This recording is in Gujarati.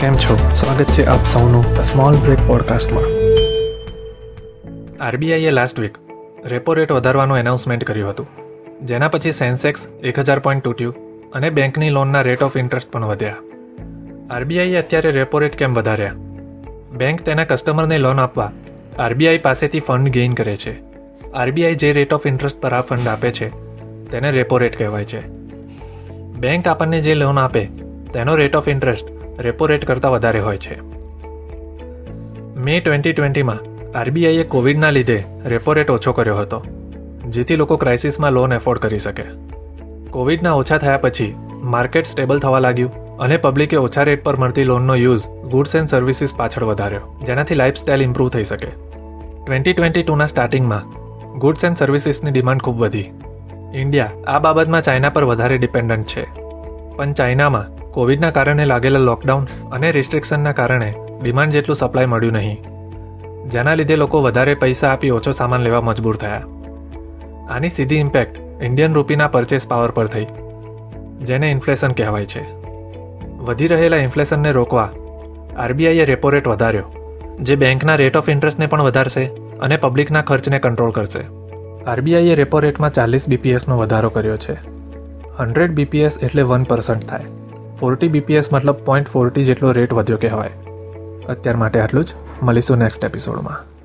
કેમ છો? સ્વાગત છે આપ સૌનું સ્મોલ બ્રેક પોડકાસ્ટમાં આરબીઆઈએ લાસ્ટ વીક રેપો રેટ વધારવાનું એનાઉન્સમેન્ટ કર્યું હતું. જેના પછી સેન્સેક્સ એક હજાર પોઈન્ટ તૂટ્યું અને બેંકની લોનના રેટ ઓફ ઇન્ટરેસ્ટ પણ વધ્યા. આરબીઆઈએ અત્યારે રેપો રેટ કેમ વધાર્યા? બેંક તેના કસ્ટમરને લોન આપવા આરબીઆઈ પાસેથી ફંડ ગેઇન કરે છે. આરબીઆઈ જે રેટ ઓફ ઇન્ટરેસ્ટ પર આ ફંડ આપે છે, તેને રેપો રેટ કહેવાય છે. બેંક આપણને જે લોન આપે, તેનો rate of interest repo rate કરતાં વધારે હોય છે. મે ટ્વેન્ટી ટ્વેન્ટીમાં આરબીઆઈએ કોવિડના લીધે રેપો રેટ ઓછો કર્યો હતો, જેથી લોકો ક્રાઇસિસમાં લોન એફોર્ડ કરી શકે. કોવિડના ઓછા થયા પછી માર્કેટ સ્ટેબલ થવા લાગ્યું અને પબ્લિકે ઓછા રેટ પર મળતી લોનનો યુઝ ગુડ્સ એન્ડ સર્વિસીસ પાછળ વધાર્યો, જેનાથી લાઇફસ્ટાઇલ ઇમ્પ્રૂવ થઈ શકે. ટ્વેન્ટી ટ્વેન્ટી ટુના સ્ટાર્ટિંગમાં ગુડ્સ એન્ડ સર્વિસીસની ડિમાન્ડ ખૂબ વધી. ઇન્ડિયા આ બાબતમાં ચાઇના પર વધારે ડિપેન્ડન્ટ છે. પણ ચાઇનામાં કોવિડના કારણે લાગેલા લોકડાઉન અને રિસ્ટ્રિક્શનના કારણે ડિમાન્ડ જેટલું સપ્લાય મળ્યું નહીં. જેના લીધે લોકો વધારે પૈસા આપી ઓછો સામાન લેવા મજબૂર થયા. આની સીધી ઇમ્પેક્ટ ઇન્ડિયન રૂપીના પરચેસ પાવર પર થઈ, જેને ઇન્ફ્લેશન કહેવાય છે. વધી રહેલા ઇન્ફ્લેશનને રોકવા આરબીઆઈએ રેપો રેટ વધાર્યો, જે બેંકના રેટ ઓફ ઇન્ટરેસ્ટને પણ વધારશે અને પબ્લિકના ખર્ચને કંટ્રોલ કરશે. આરબીઆઈએ રેપો રેટમાં ચાલીસ બીપીએસનો વધારો કર્યો છે. હંડ્રેડ બીપીએસ એટલે વન પર્સન્ટ થાય. ફોર્ટી બીપીએસ મતલબ પોઈન્ટ ફોર્ટી જેટલો રેટ વધ્યો કહેવાય. અત્યાર માટે આટલું જ. મળીશું નેક્સ્ટ એપિસોડમાં